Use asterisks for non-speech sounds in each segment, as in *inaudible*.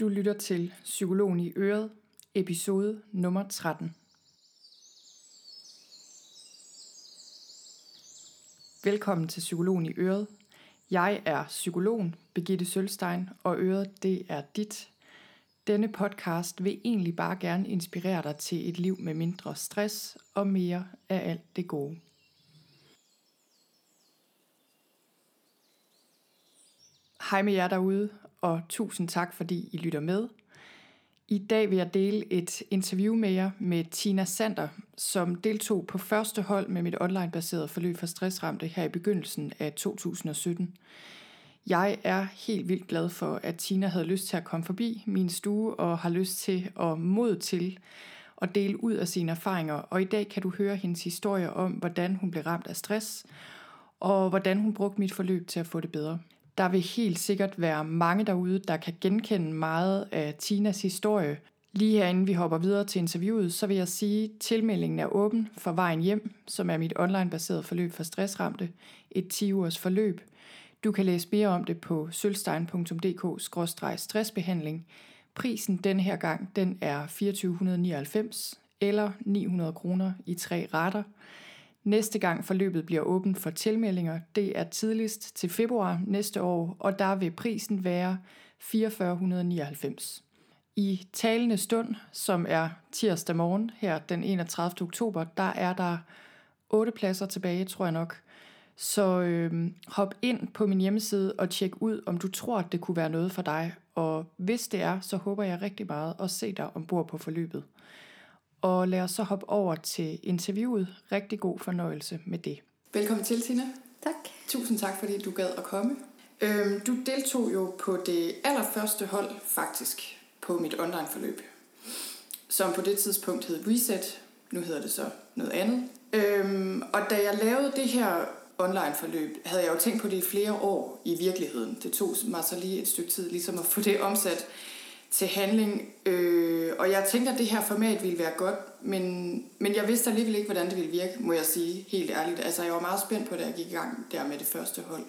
Du lytter til Psykologen i Øret, episode nummer 13. Velkommen til Psykologen i Øret. Jeg er psykologen Birgitte Sølstein, og Øret det er dit. Denne podcast vil egentlig bare gerne inspirere dig til et liv med mindre stress og mere af alt det gode. Hej med jer derude, og tusind tak fordi I lytter med. I dag vil jeg dele et interview med jer med Tina Sander, som deltog på første hold med mit online-baserede forløb for stressramte her i begyndelsen af 2017. Jeg er helt vildt glad for, at Tina havde lyst til at komme forbi min stue og har lyst til at mod til at dele ud af sine erfaringer. Og i dag kan du høre hendes historie om, hvordan hun blev ramt af stress, og hvordan hun brugte mit forløb til at få det bedre. Der vil helt sikkert være mange derude, der kan genkende meget af Tinas historie. Lige herinde vi hopper videre til interviewet, så vil jeg sige, at tilmeldingen er åben for Vejen Hjem, som er mit online-baserede forløb for stressramte, et 10-ugers forløb. Du kan læse mere om det på sølvstein.dk-stressbehandling. Prisen den her gang den er 2499 eller 900 kroner i tre rater. Næste gang forløbet bliver åbent for tilmeldinger, det er tidligst til februar næste år, og der vil prisen være 4499. I talende stund, som er tirsdag morgen her den 31. oktober, der er der otte pladser tilbage, tror jeg nok. Så øh, hop ind på min hjemmeside og tjek ud, om du tror, at det kunne være noget for dig. Og hvis det er, så håber jeg rigtig meget at se dig ombord på forløbet. Og lad os så hoppe over til interviewet. Rigtig god fornøjelse med det. Velkommen til, Tina. Tak. Tusind tak, fordi du gad at komme. Øhm, du deltog jo på det allerførste hold, faktisk, på mit online-forløb, som på det tidspunkt hed Reset. Nu hedder det så noget andet. Øhm, og da jeg lavede det her online-forløb, havde jeg jo tænkt på det i flere år i virkeligheden. Det tog mig så lige et stykke tid ligesom at få det omsat til handling. Øh, og jeg tænkte, at det her format ville være godt, men, men jeg vidste alligevel ikke, hvordan det ville virke, må jeg sige helt ærligt. Altså, jeg var meget spændt på, da jeg gik i gang der med det første hold,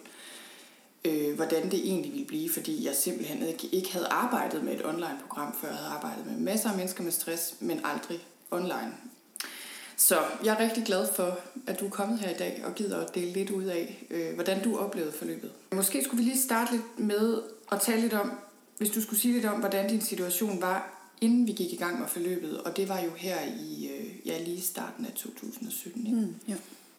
øh, hvordan det egentlig ville blive, fordi jeg simpelthen ikke, ikke havde arbejdet med et online-program, før jeg havde arbejdet med masser af mennesker med stress, men aldrig online. Så jeg er rigtig glad for, at du er kommet her i dag og gider at dele lidt ud af, øh, hvordan du oplevede forløbet. Måske skulle vi lige starte lidt med at tale lidt om, hvis du skulle sige lidt om, hvordan din situation var, inden vi gik i gang med forløbet, og det var jo her i øh, ja, lige starten af 2017. Ikke? Mm, jo.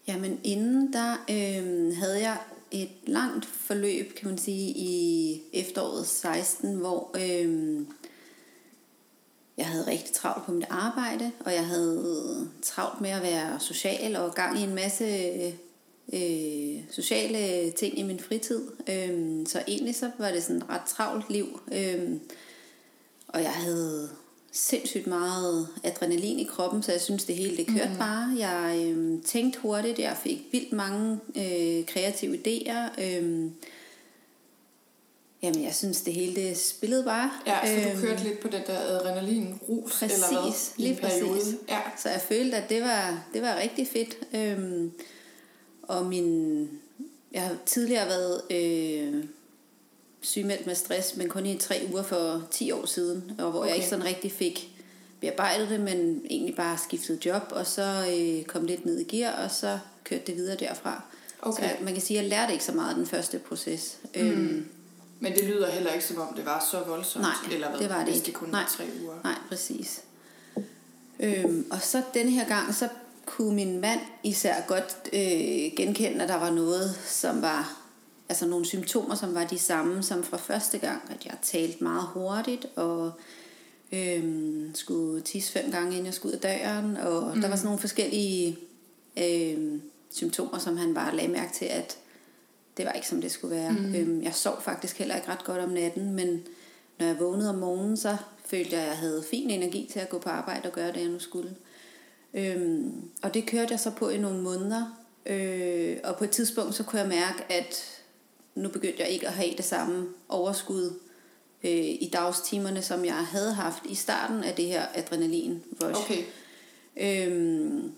Jamen inden der øh, havde jeg et langt forløb, kan man sige, i efteråret 16, hvor øh, jeg havde rigtig travlt på mit arbejde, og jeg havde travlt med at være social og gang i en masse øh, øh, sociale ting i min fritid. Øh, så egentlig så var det sådan et ret travlt liv. Øh, og jeg havde sindssygt meget adrenalin i kroppen, så jeg synes det hele det kørte mm. bare. Jeg øh, tænkte hurtigt, jeg fik vildt mange øh, kreative idéer. Øh, Jamen, jeg synes, det hele det spillede bare. Ja, så du øhm, kørte lidt på den der adrenalin-rus, præcis, eller hvad? lige præcis. Ja. Så jeg følte, at det var, det var rigtig fedt. Øhm, og min, jeg har tidligere været øh, sygemeldt med stress, men kun i tre uger for 10 år siden, og hvor okay. jeg ikke sådan rigtig fik bearbejdet det, men egentlig bare skiftede job, og så øh, kom lidt ned i gear, og så kørte det videre derfra. Okay. Så man kan sige, at jeg lærte ikke så meget af den første proces. Mm. Øhm, men det lyder heller ikke, som om det var så voldsomt, nej, eller hvad, det var det hvis ikke. det kun nej, tre uger. Nej, præcis. Øhm, og så den her gang, så kunne min mand især godt øh, genkende, at der var noget, som var, altså nogle symptomer, som var de samme som fra første gang, at jeg talte meget hurtigt, og øh, skulle tisse fem gange, inden jeg skulle ud af døren, og mm. der var sådan nogle forskellige øh, symptomer, som han bare lagde mærke til, at det var ikke som det skulle være. Mm. Øhm, jeg sov faktisk heller ikke ret godt om natten, men når jeg vågnede om morgenen, så følte jeg, at jeg havde fin energi til at gå på arbejde og gøre det, jeg nu skulle. Øhm, og det kørte jeg så på i nogle måneder. Øh, og på et tidspunkt, så kunne jeg mærke, at nu begyndte jeg ikke at have det samme overskud øh, i dagstimerne, som jeg havde haft i starten af det her adrenalin rush. Okay. Øhm,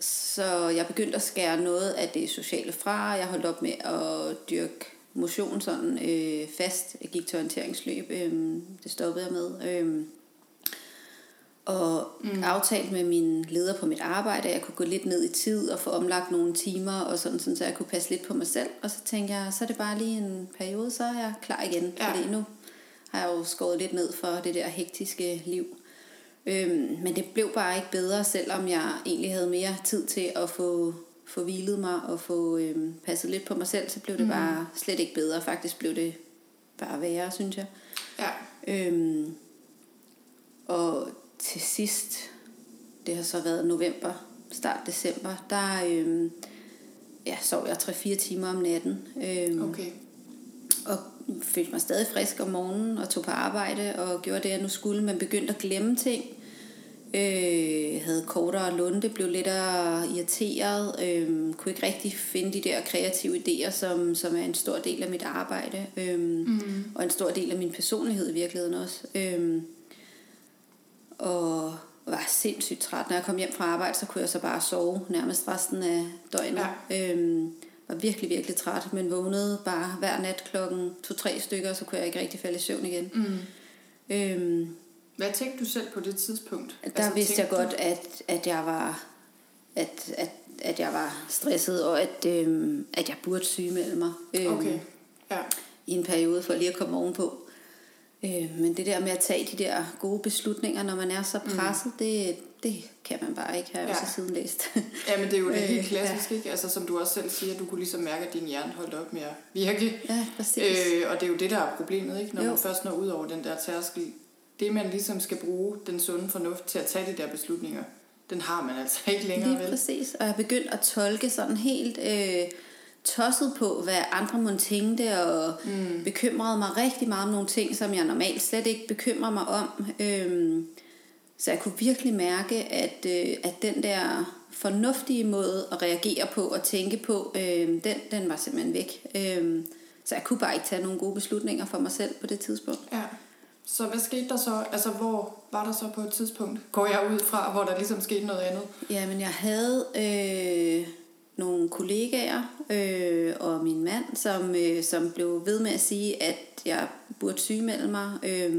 så jeg begyndte at skære noget af det sociale fra. Jeg holdt op med at dyrke motion sådan øh, fast. Jeg gik til orienteringsløb. Øh, det stoppede jeg med. Øh, og mm. aftalt med min leder på mit arbejde, at jeg kunne gå lidt ned i tid og få omlagt nogle timer, og sådan, sådan, så jeg kunne passe lidt på mig selv. Og så tænkte jeg, så er det bare lige en periode, så er jeg klar igen. Ja. Fordi nu har jeg jo skåret lidt ned for det der hektiske liv. Øhm, men det blev bare ikke bedre, selvom jeg egentlig havde mere tid til at få, få hvilet mig og få øhm, passet lidt på mig selv, så blev det mm. bare slet ikke bedre. Faktisk blev det bare værre, synes jeg. Ja. Øhm, og til sidst, det har så været november, start december, der øhm, ja, sov jeg 3-4 timer om natten. Øhm, Okay. og følte mig stadig frisk om morgenen og tog på arbejde og gjorde det, jeg nu skulle, men begyndte at glemme ting. Øh, havde kortere lunde, blev lidt irriteret, øh, kunne ikke rigtig finde de der kreative idéer, som, som er en stor del af mit arbejde, øh, mm. og en stor del af min personlighed i virkeligheden også. Øh, og var sindssygt træt. Når jeg kom hjem fra arbejde, så kunne jeg så bare sove nærmest resten af døgnet. Ja. Øhm, var virkelig, virkelig træt, men vågnede bare hver nat klokken to-tre stykker, så kunne jeg ikke rigtig falde i søvn igen. Mm. Øhm, Hvad tænkte du selv på det tidspunkt? der altså, vidste jeg godt, at, at jeg var at, at, at jeg var stresset, og at, øhm, at jeg burde sygemelde mig Du... øhm, Okay, ja. i en periode for lige at komme ovenpå. Øh, men det der med at tage de der gode beslutninger, når man er så presset, mm. det, det kan man bare ikke, har jeg Ja. også siden læst. Ja, men det er jo det Øh, helt klassiske, ikke? Altså, som du også selv siger, du kunne ligesom mærke, at din hjerne holdt op med at virke. ja, præcis. Øh, og det er jo det, der er problemet, ikke? Når Jo. man først når ud over den der tærskel. Det, man ligesom skal bruge den sunde fornuft til at tage de der beslutninger, den har man altså ikke længere, Lige vel? præcis. Og jeg er begyndt at tolke sådan helt øh, tosset på, hvad andre må tænkte, og mm. bekymrede mig rigtig meget om nogle ting, som jeg normalt slet ikke bekymrer mig om. Øhm, så jeg kunne virkelig mærke, at, øh, at den der fornuftige måde at reagere på og tænke på, øh, den, den var simpelthen væk. Øh, så jeg kunne bare ikke tage nogle gode beslutninger for mig selv på det tidspunkt. Ja. Så hvad skete der så? Altså, hvor var der så på et tidspunkt, går jeg ud fra, hvor der ligesom skete noget andet? Ja, men jeg havde øh, nogle kollegaer øh, og min mand, som, øh, som blev ved med at sige, at jeg burde sygemelde mig. Øh,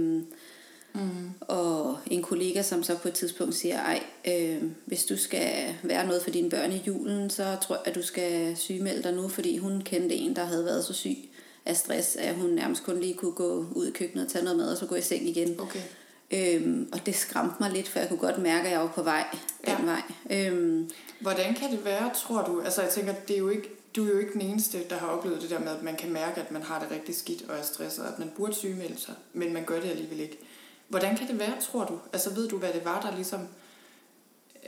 mm. Og en kollega, som så på et tidspunkt siger, ej, øh, hvis du skal være noget for dine børn i julen, så tror jeg, at du skal sygemelde dig nu, fordi hun kendte en, der havde været så syg af stress, at hun nærmest kun lige kunne gå ud i køkkenet og tage noget mad, og så gå i seng igen. Okay. Øhm, og det skræmte mig lidt, for jeg kunne godt mærke, at jeg var på vej den Ja. vej. Øhm, Hvordan kan det være, tror du? Altså, jeg tænker, det er jo ikke, du er jo ikke den eneste, der har oplevet det der med, at man kan mærke, at man har det rigtig skidt og er stresset, og at man burde sygemelde sig, men man gør det alligevel ikke. Hvordan kan det være, tror du? Altså, ved du, hvad det var, der ligesom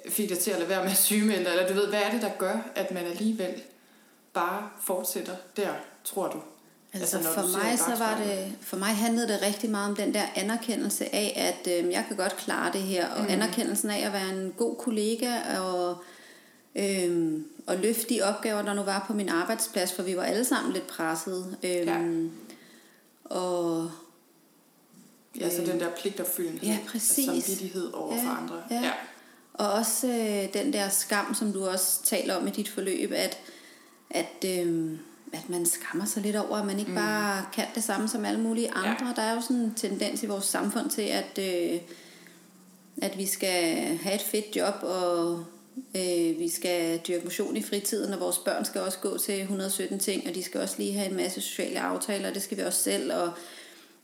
fik dig til at lade være med at sygemelde? Eller du ved, hvad er det, der gør, at man alligevel bare fortsætter der, tror du? Altså, Altså, for mig så var det for mig handlede det rigtig meget om den der anerkendelse af at øh, jeg kan godt klare det her og mm. anerkendelsen af at være en god kollega og øh, og løfte de opgaver der nu var på min arbejdsplads for vi var alle sammen lidt pressede øh, Ja. og Altså den der pligtopfyldenhed. Ja, præcis. Samvittighed over Ja, for andre. ja. ja. Og også øh, den der skam, som du også taler om i dit forløb, at, at, øh, at man skammer sig lidt over, at man ikke mm. bare kan det samme som alle mulige andre. Ja. Der er jo sådan en tendens i vores samfund til, at, øh, at vi skal have et fedt job, og øh, vi skal dyrke motion i fritiden, og vores børn skal også gå til 117 ting, og de skal også lige have en masse sociale aftaler, og det skal vi også selv, og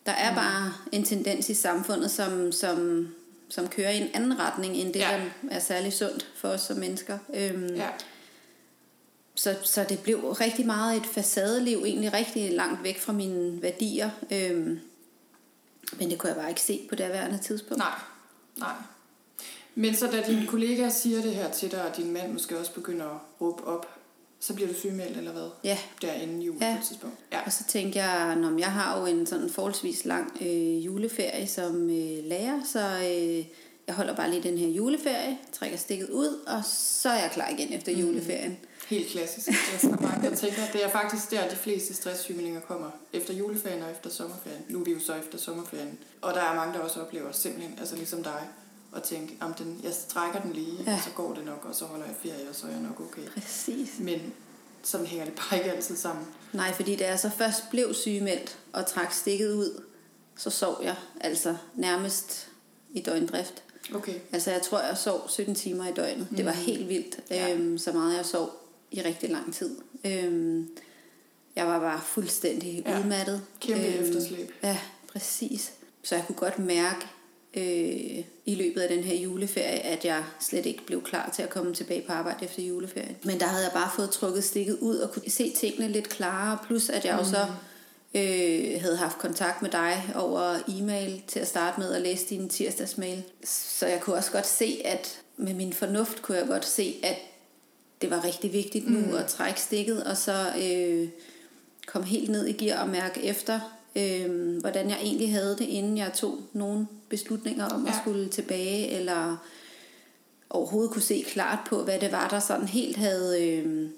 der er mm. bare en tendens i samfundet, som, som, som kører i en anden retning, end det, Ja. der er særlig sundt for os som mennesker. Øhm, ja. Så, så det blev rigtig meget et facadeliv, egentlig rigtig langt væk fra mine værdier. Øhm, men det kunne jeg bare ikke se på det værende tidspunkt. Nej, nej. Men så da dine kollegaer siger det her til dig, og din mand måske også begynder at råbe op, så bliver du sygemeldt, eller hvad? Ja, Der inden jul Ja. på et tidspunkt. Ja. og så tænkte jeg, når jeg har jo en sådan forholdsvis lang øh, juleferie som øh, lærer, så øh, jeg holder bare lige den her juleferie, trækker stikket ud, og så er jeg klar igen efter mm. juleferien. Helt klassisk. Jeg mange, der tænker, det er faktisk der, de fleste stresssygemeldinger kommer. Efter juleferien og efter sommerferien. Nu er vi jo så efter sommerferien. Og der er mange, der også oplever simpelthen, altså ligesom dig, at tænke, om den, jeg strækker den lige, ja. Ja. og så går det nok, og så holder jeg ferie, og så er jeg nok okay. Præcis. Men sådan hænger det bare ikke altid sammen. Nej, fordi da jeg så først blev sygemeldt og trak stikket ud, så sov jeg altså nærmest i døgndrift. Okay. Altså jeg tror, jeg sov 17 timer i døgnet. Mm. Det var helt vildt, Ja. øhm, så meget jeg sov i rigtig lang tid. Øhm, jeg var bare fuldstændig Ja. udmattet. Kæmpe efterslæb. Ja, præcis. Så jeg kunne godt mærke øh, i løbet af den her juleferie, at jeg slet ikke blev klar til at komme tilbage på arbejde efter juleferien. Men der havde jeg bare fået trukket stikket ud og kunne se tingene lidt klarere. Plus at jeg jo så øh, havde haft kontakt med dig over e-mail til at starte med at læse din tirsdagsmail. Så jeg kunne også godt se, at med min fornuft kunne jeg godt se, at det var rigtig vigtigt nu mm. at trække stikket, og så øh, komme helt ned i gear og mærke efter, øh, hvordan jeg egentlig havde det, inden jeg tog nogle beslutninger om ja. at skulle tilbage, eller overhovedet kunne se klart på, hvad det var, der sådan helt havde, øh,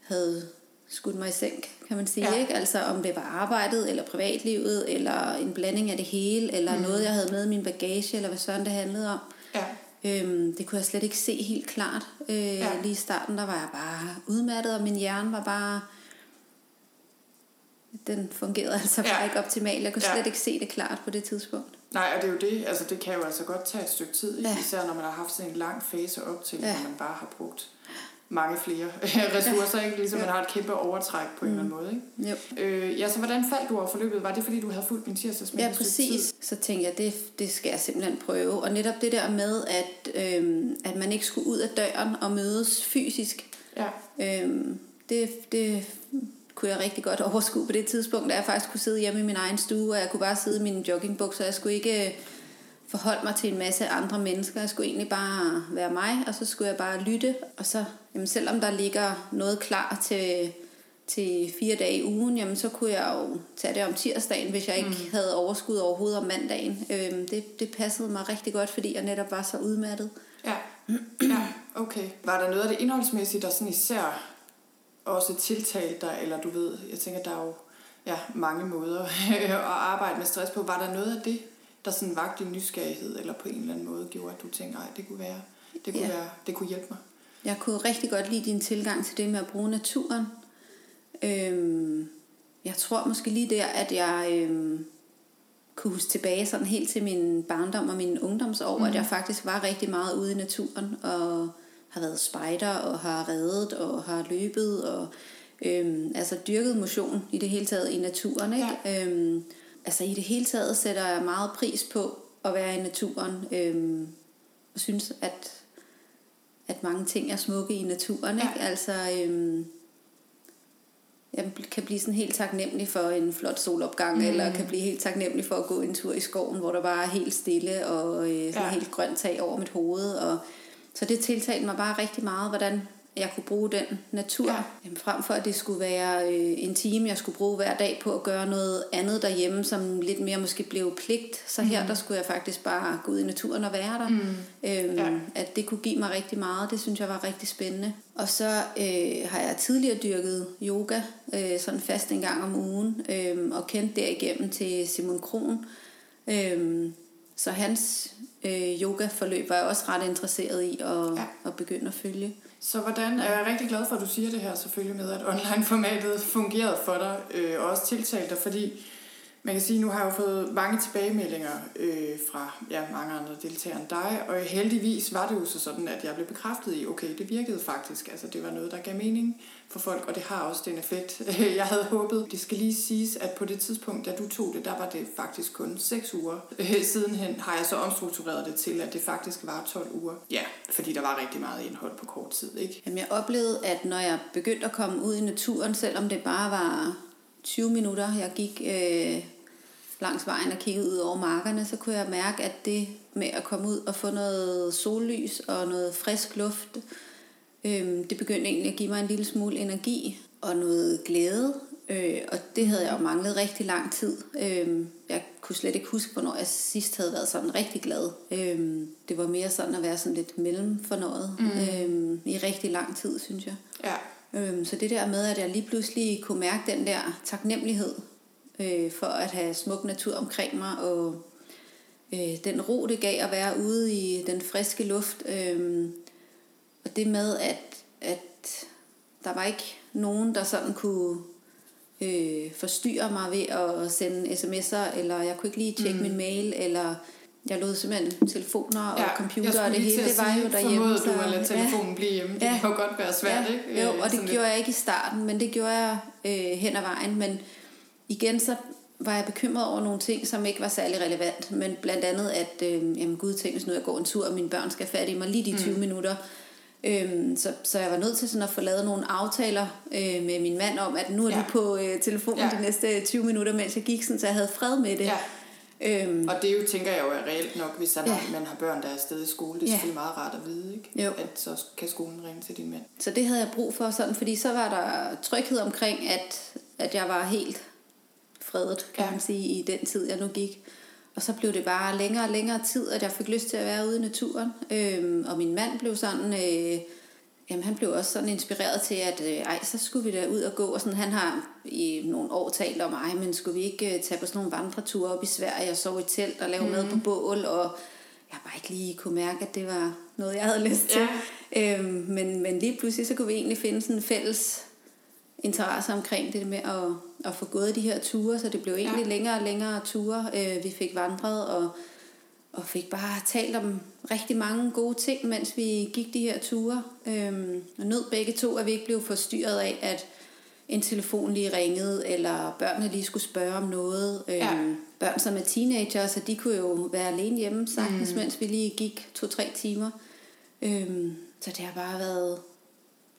havde skudt mig i seng, kan man sige. Ja. Ikke? Altså om det var arbejdet, eller privatlivet, eller en blanding af det hele, eller mm. noget, jeg havde med i min bagage, eller hvad sådan det handlede om. Øhm, det kunne jeg slet ikke se helt klart. Øh, Ja. Lige i starten, der var jeg bare udmattet, og min hjerne var bare... Den fungerede *laughs* altså Ja. bare ikke optimalt. Jeg kunne Ja. slet ikke se det klart på det tidspunkt. Nej, og det er jo det. Altså, det kan jo altså godt tage et stykke tid, ja. Især når man har haft sådan en lang fase op til, ja. Hvor man bare har brugt mange flere *laughs* ressourcer, ikke? Ligesom Ja. man har et kæmpe overtræk på en eller anden måde, ikke? Jo. Øh, ja, så hvordan faldt du over forløbet? Var det, fordi du havde fulgt min tirsdagsmail Ja, præcis. Så tænkte jeg, det, det skal jeg simpelthen prøve. Og netop det der med, at, øhm, at man ikke skulle ud af døren og mødes fysisk, Ja, Øhm, det, det kunne jeg rigtig godt overskue på det tidspunkt, da jeg faktisk kunne sidde hjemme i min egen stue, og jeg kunne bare sidde i mine joggingbukser. Jeg skulle ikke forholde mig til en masse andre mennesker. Jeg skulle egentlig bare være mig, og så skulle jeg bare lytte. Og så, jamen selvom der ligger noget klar til, til fire dage i ugen, jamen så kunne jeg jo tage det om tirsdagen, hvis jeg ikke mm. havde overskud overhovedet om mandagen. Øhm, det, det passede mig rigtig godt, fordi jeg netop var så udmattet. ja, ja, okay. Var der noget af det indholdsmæssige, der sådan især også tiltalte dig, eller du ved, jeg tænker, der er jo ja, mange måder *laughs* at arbejde med stress på. Var der noget af det, der sådan vagte din nysgerrighed, eller på en eller anden måde gjorde, at du tænker, ej, det kunne være, det kunne, Ja. være, det kunne hjælpe mig? Jeg kunne rigtig godt lide din tilgang til det med at bruge naturen. Øhm, jeg tror måske lige der, at jeg øhm, kunne huske tilbage sådan helt til min barndom og min ungdomsår, mm. at jeg faktisk var rigtig meget ude i naturen og har været spejder og har reddet og har løbet og øhm, altså dyrket motion i det hele taget i naturen. Ikke? Ja. Øhm, altså i det hele taget sætter jeg meget pris på at være i naturen øhm, og synes, at at mange ting er smukke i naturen. Ikke? Ja. Altså, øhm, jeg kan blive sådan helt taknemmelig for en flot solopgang, mm. eller kan blive helt taknemmelig for at gå en tur i skoven, hvor der bare er helt stille og øh, sådan ja. helt grønt tag over mit hoved. Og, så det tiltalte mig bare rigtig meget, hvordan jeg kunne bruge den natur. Ja. Ja. Jamen, frem for at det skulle være øh, en time, jeg skulle bruge hver dag på at gøre noget andet derhjemme, som lidt mere måske blev pligt. Så her, der skulle jeg faktisk bare gå ud i naturen og være der. Mm. Øhm, Ja. At det kunne give mig rigtig meget. Det synes jeg var rigtig spændende. Og så øh, har jeg tidligere dyrket yoga, øh, sådan fast en gang om ugen, øh, og kendt derigennem til Simon Kron. Øh, så hans øh, yogaforløb var jeg også ret interesseret i at, ja. at begynde at følge. Så hvordan, er jeg rigtig glad for, at du siger det her selvfølgelig med, at online-formatet fungerede for dig, øh, og også tiltalte dig, fordi man kan sige, nu har jeg jo fået mange tilbagemeldinger øh, fra ja, mange andre deltagere end dig, og heldigvis var det jo så sådan, at jeg blev bekræftet i, okay, det virkede faktisk, altså det var noget, der gav mening for folk, og det har også den effekt, *laughs* jeg havde håbet. Det skal lige siges, at på det tidspunkt, da du tog det, der var det faktisk kun 6 uger. Øh, *laughs* sidenhen har jeg så omstruktureret det til, at det faktisk var 12 uger. Ja, fordi der var rigtig meget indhold på kort tid, ikke? Jamen, jeg oplevede, at når jeg begyndte at komme ud i naturen, selvom det bare var 20 minutter, jeg gik øh, langs vejen og kiggede ud over markerne, så kunne jeg mærke, at det med at komme ud og få noget sollys og noget frisk luft, øh, det begyndte egentlig at give mig en lille smule energi og noget glæde. Øh, og det havde jeg jo manglet rigtig lang tid. Øh, jeg kunne slet ikke huske, hvornår jeg sidst havde været sådan rigtig glad. Øh, det var mere sådan at være sådan lidt mellemfornøjet mm. øh, i rigtig lang tid, synes jeg. Ja, Øhm, så det der med, at jeg lige pludselig kunne mærke den der taknemmelighed øh, for at have smuk natur omkring mig, og øh, den ro, det gav at være ude i den friske luft. Øh, og det med, at, at der var ikke nogen, der sådan kunne øh, forstyrre mig ved at sende sms'er, eller jeg kunne ikke lige tjekke mm. min mail, eller jeg lod simpelthen telefoner og ja, computer og det hele, det var jo derhjemme. Så, du at lade telefonen ja, blive hjemme. Det ja, kan jo godt være svært, ja, ikke? Jo, og det Sådan gjorde lidt. jeg ikke i starten, men det gjorde jeg øh, hen ad vejen. Men igen, så var jeg bekymret over nogle ting, som ikke var særlig relevant. Men blandt andet, at øh, jamen, gud tænk, hvis nu jeg går en tur, og mine børn skal fat i mig lige de 20 mm. minutter. Øhm, så, så jeg var nødt til sådan at få lavet nogle aftaler øh, med min mand om, at nu er ja. du på øh, telefonen ja. de næste 20 minutter, mens jeg gik, sådan, så jeg havde fred med det. Ja. Øhm, og det jo, tænker jeg jo er reelt nok, hvis ja. man har børn, der er afsted i skole. Det er ja. selvfølgelig meget rart at vide, ikke? Jo. at så kan skolen ringe til din mand. Så det havde jeg brug for, sådan, fordi så var der tryghed omkring, at, at jeg var helt fredet, kan ja. man sige, i den tid, jeg nu gik. Og så blev det bare længere og længere tid, at jeg fik lyst til at være ude i naturen. Øhm, og min mand blev sådan... Øh, jamen han blev også sådan inspireret til, at øh, ej, så skulle vi da ud og gå. Og sådan, han har i nogle år talt om, ej, men skulle vi ikke øh, tage på sådan nogle vandreture op i Sverige og sove i telt og lave mm. mad på bål. Og jeg bare ikke lige kunne mærke, at det var noget, jeg havde lyst til. Ja. Øhm, men, men lige pludselig, så kunne vi egentlig finde sådan en fælles interesse omkring det med at, at få gået de her ture, så det blev egentlig ja. længere og længere ture. Øh, vi fik vandret og, og fik bare talt om rigtig mange gode ting, mens vi gik de her ture. Øh, og nød begge to, at vi ikke blev forstyrret af, at en telefon lige ringede, eller børnene lige skulle spørge om noget. Øh, ja. Børn som er teenager, så de kunne jo være alene hjemme sagtens, mm. mens vi lige gik to-tre timer. Øh, så det har bare været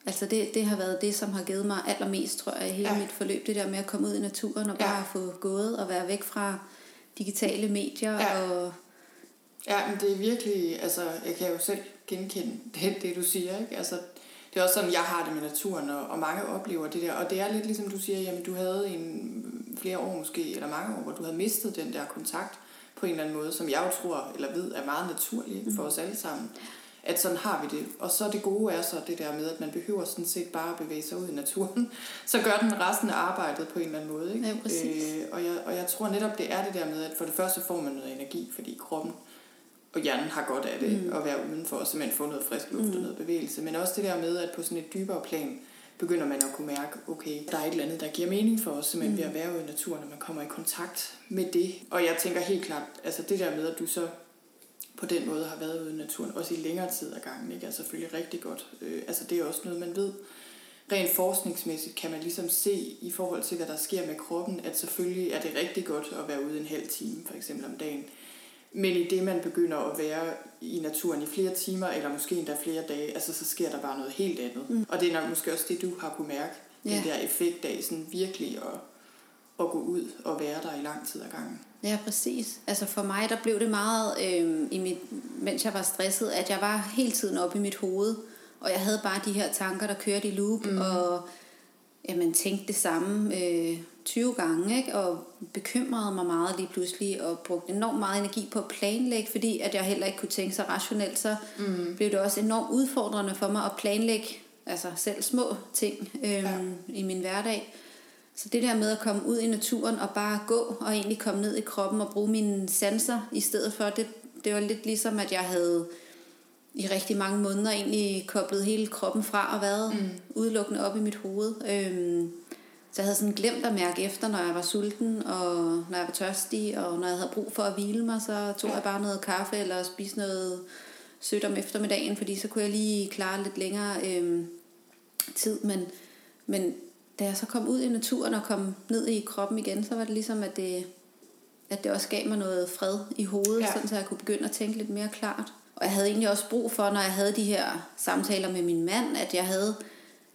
Altså det, det har været det, som har givet mig allermest, tror jeg, i hele ja. mit forløb. Det der med at komme ud i naturen og ja. bare få gået og være væk fra digitale medier. Ja, og ja men det er virkelig, altså jeg kan jo selv genkende det, det du siger. Ikke? Altså, det er også sådan, jeg har det med naturen, og, og mange oplever det der. Og det er lidt ligesom du siger, jamen du havde en flere år måske, eller mange år, hvor du havde mistet den der kontakt på en eller anden måde, som jeg jo tror, eller ved, er meget naturlig for os alle sammen at sådan har vi det. Og så det gode er så det der med, at man behøver sådan set bare at bevæge sig ud i naturen. *laughs* Så gør den resten af arbejdet på en eller anden måde. Ikke? Ja, præcis. Øh, og, jeg, og jeg tror netop, det er det der med, at for det første får man noget energi, fordi kroppen og hjernen har godt af det, mm. at være udenfor og simpelthen få noget frisk luft mm. og noget bevægelse. Men også det der med, at på sådan et dybere plan, begynder man at kunne mærke, okay, der er et eller andet, der giver mening for os, simpelthen mm. ved at være ude i naturen, når man kommer i kontakt med det. Og jeg tænker helt klart, altså det der med, at du så på den måde har været ude i naturen, også i længere tid ad gangen, ikke? er selvfølgelig rigtig godt. Øh, altså det er også noget, man ved. Rent forskningsmæssigt kan man ligesom se i forhold til, hvad der sker med kroppen, at selvfølgelig er det rigtig godt at være ude en halv time, for eksempel om dagen. Men i det, man begynder at være i naturen i flere timer, eller måske endda flere dage, altså så sker der bare noget helt andet. Mm. Og det er nok måske også det, du har kunne mærke, ja. den der effekt af sådan virkelig at, at gå ud og være der i lang tid ad gangen. Ja, præcis. Altså for mig, der blev det meget, øh, i mit, mens jeg var stresset, at jeg var hele tiden oppe i mit hoved, og jeg havde bare de her tanker, der kørte i loop, mm. og jamen, tænkte det samme øh, 20 gange, ikke? og bekymrede mig meget lige pludselig, og brugte enormt meget energi på at planlægge, fordi at jeg heller ikke kunne tænke så rationelt, så mm. blev det også enormt udfordrende for mig at planlægge altså selv små ting øh, ja. i min hverdag. Så det der med at komme ud i naturen og bare gå og egentlig komme ned i kroppen og bruge mine sanser i stedet for, det, det var lidt ligesom, at jeg havde i rigtig mange måneder egentlig koblet hele kroppen fra og været mm. udelukkende op i mit hoved. Øhm, så jeg havde sådan glemt at mærke efter, når jeg var sulten, og når jeg var tørstig, og når jeg havde brug for at hvile mig, så tog jeg bare noget kaffe eller spiste noget sødt om eftermiddagen, fordi så kunne jeg lige klare lidt længere øhm, tid. Men, men da jeg så kom ud i naturen og kom ned i kroppen igen, så var det ligesom, at det, at det også gav mig noget fred i hovedet, ja. sådan, så jeg kunne begynde at tænke lidt mere klart. Og jeg havde egentlig også brug for, når jeg havde de her samtaler med min mand, at jeg havde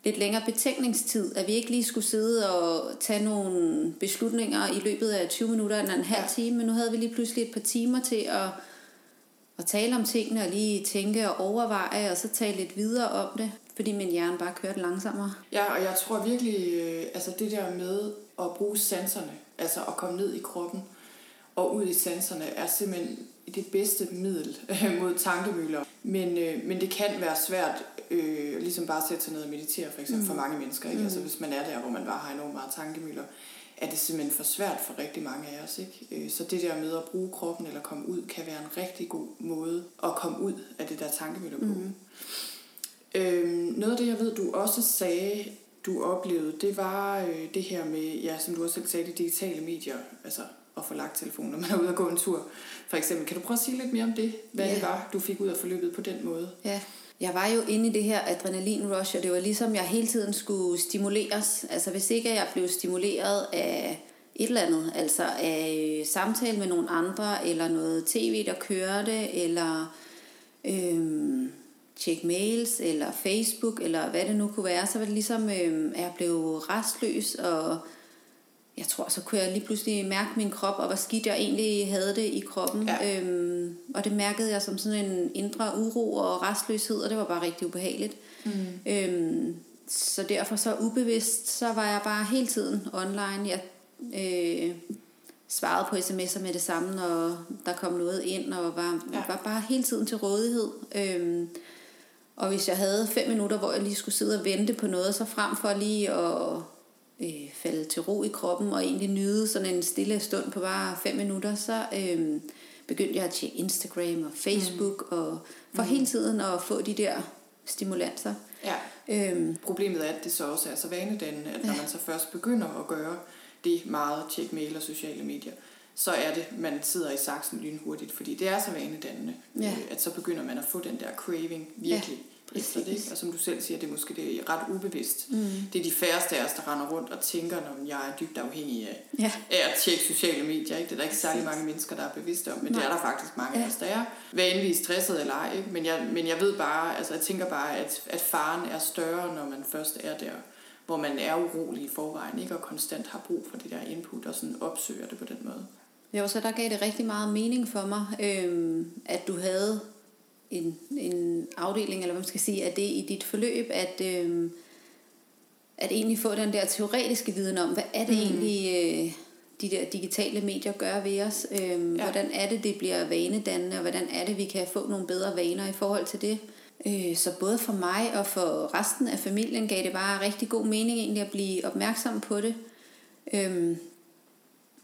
lidt længere betænkningstid, at vi ikke lige skulle sidde og tage nogle beslutninger i løbet af 20 minutter eller en halv ja. time, men nu havde vi lige pludselig et par timer til at, at tale om tingene og lige tænke og overveje, og så tale lidt videre om det fordi min hjerne bare kørte langsommere. Ja, og jeg tror virkelig, øh, altså det der med at bruge sanserne, altså at komme ned i kroppen og ud i sanserne, er simpelthen det bedste middel øh, mod tankemøller. Men, øh, men det kan være svært øh, ligesom bare at sætte sig ned og meditere, for eksempel mm. for mange mennesker. Ikke? Mm. Altså hvis man er der, hvor man bare har enormt meget tankemøller, er det simpelthen for svært for rigtig mange af os. Ikke? Øh, så det der med at bruge kroppen eller komme ud, kan være en rigtig god måde at komme ud af det der tankemøller på. Mm. Øhm, noget af det, jeg ved, du også sagde, du oplevede, det var øh, det her med, ja, som du også selv sagde, de digitale medier, altså at få lagt telefonen, når man er ude og gå en tur. For eksempel, kan du prøve at sige lidt mere om det? Hvad ja. det var, du fik ud af forløbet på den måde? Ja, jeg var jo inde i det her adrenalin-rush, og det var ligesom, jeg hele tiden skulle stimuleres. Altså hvis ikke jeg blev stimuleret af et eller andet, altså af samtale med nogle andre, eller noget tv, der kørte, eller øhm, tjek mails, eller Facebook, eller hvad det nu kunne være, så var det ligesom, øhm, at jeg blev restløs, og jeg tror, så kunne jeg lige pludselig mærke min krop, og hvor skidt jeg egentlig havde det i kroppen. Ja. Øhm, og det mærkede jeg som sådan en indre uro og restløshed, og det var bare rigtig ubehageligt. Mm. Øhm, så derfor så ubevidst, så var jeg bare hele tiden online. Jeg øh, svarede på sms'er med det samme, når der kom noget ind, og var, ja. var bare hele tiden til rådighed. Øhm, og hvis jeg havde fem minutter, hvor jeg lige skulle sidde og vente på noget, så frem for lige at øh, falde til ro i kroppen og egentlig nyde sådan en stille stund på bare fem minutter, så øh, begyndte jeg at tjekke Instagram og Facebook mm. og for mm. hele tiden at få de der stimulanser. Ja. Øhm, Problemet er, at det så også er så vanedannende, at når ja. man så først begynder at gøre det meget, tjek mail og sociale medier, så er det, man sidder i saksen lynhurtigt, fordi det er så vanedannende, ja. øh, at så begynder man at få den der craving virkelig. Ja efter det. Ikke? Og som du selv siger, det er måske det er ret ubevidst. Mm. Det er de færreste af os, der render rundt og tænker, når jeg er dybt afhængig af, ja. af at tjekke sociale medier. Ikke? Det er der ikke særlig mange mennesker, der er bevidste om, men Nej. det er der faktisk mange ja. af os, der er. Hvad end vi er stresset eller ej. Ikke? Men, jeg, men jeg ved bare, altså jeg tænker bare, at, at faren er større, når man først er der hvor man er urolig i forvejen, ikke? og konstant har brug for det der input, og sådan opsøger det på den måde. Jo, så der gav det rigtig meget mening for mig, øhm, at du havde en, en afdeling, eller hvad man skal sige, af det i dit forløb, at, øh, at egentlig få den der teoretiske viden om, hvad er det mm. egentlig, øh, de der digitale medier gør ved os? Øh, ja. Hvordan er det, det bliver vanedannende, og hvordan er det, vi kan få nogle bedre vaner i forhold til det? Øh, så både for mig og for resten af familien gav det bare rigtig god mening egentlig at blive opmærksom på det. Øh,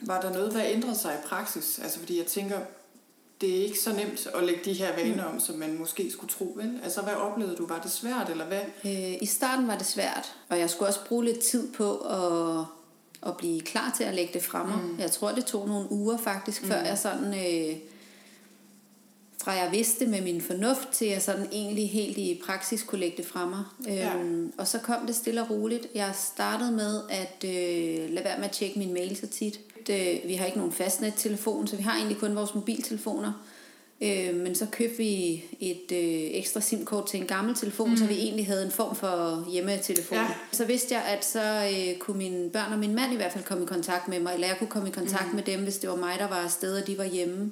var der noget, der ændrede sig i praksis? Altså fordi jeg tænker, det er ikke så nemt at lægge de her vaner om, som man måske skulle tro, vel? Altså, hvad oplevede du? Var det svært, eller hvad? Øh, I starten var det svært, og jeg skulle også bruge lidt tid på at, at blive klar til at lægge det frem. Mm. Jeg tror, det tog nogle uger faktisk, mm. før jeg sådan... Øh, fra jeg vidste med min fornuft, til jeg sådan egentlig helt i praksis kunne lægge det fra mig. Ja. Øhm, og så kom det stille og roligt. Jeg startede med at øh, lade være med at tjekke min mail så tit øh, vi har ikke nogen fastnet-telefon, så vi har egentlig kun vores mobiltelefoner. Øh, men så købte vi et øh, ekstra SIM-kort til en gammel telefon, mm. så vi egentlig havde en form for hjemmetelefon. Ja. Så vidste jeg, at så øh, kunne mine børn og min mand i hvert fald komme i kontakt med mig, eller jeg kunne komme i kontakt mm. med dem, hvis det var mig, der var afsted, og de var hjemme.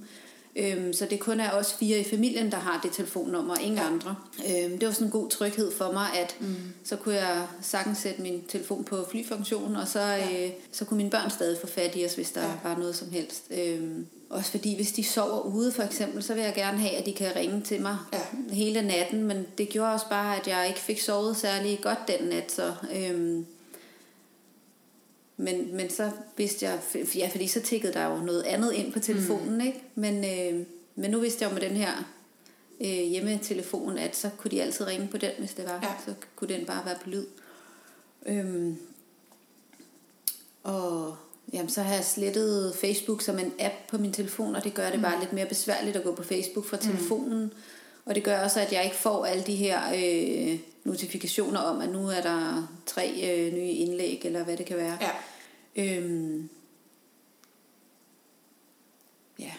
Øhm, så det kun er os fire i familien, der har det telefonnummer, og ingen ja. andre. Øhm, det var sådan en god tryghed for mig, at mm. så kunne jeg sagtens sætte min telefon på flyfunktion, og så, ja. øh, så kunne mine børn stadig få fat i os, hvis der ja. var noget som helst. Øhm, også fordi hvis de sover ude for eksempel, så vil jeg gerne have, at de kan ringe til mig ja. hele natten, men det gjorde også bare, at jeg ikke fik sovet særlig godt den nat, så... Øhm, men, men så vidste jeg, ja, fordi så tikkede der jo noget andet ind på telefonen, mm. ikke? Men, øh, men nu vidste jeg jo med den her øh, hjemmetelefon, at så kunne de altid ringe på den, hvis det var. Ja. Så kunne den bare være på lyd. Øhm, og jamen, så har jeg slettet Facebook som en app på min telefon, og det gør det mm. bare lidt mere besværligt at gå på Facebook fra mm. telefonen. Mm. Og det gør også, at jeg ikke får alle de her øh, notifikationer om, at nu er der tre øh, nye indlæg, eller hvad det kan være. Ja. Øhm, ja.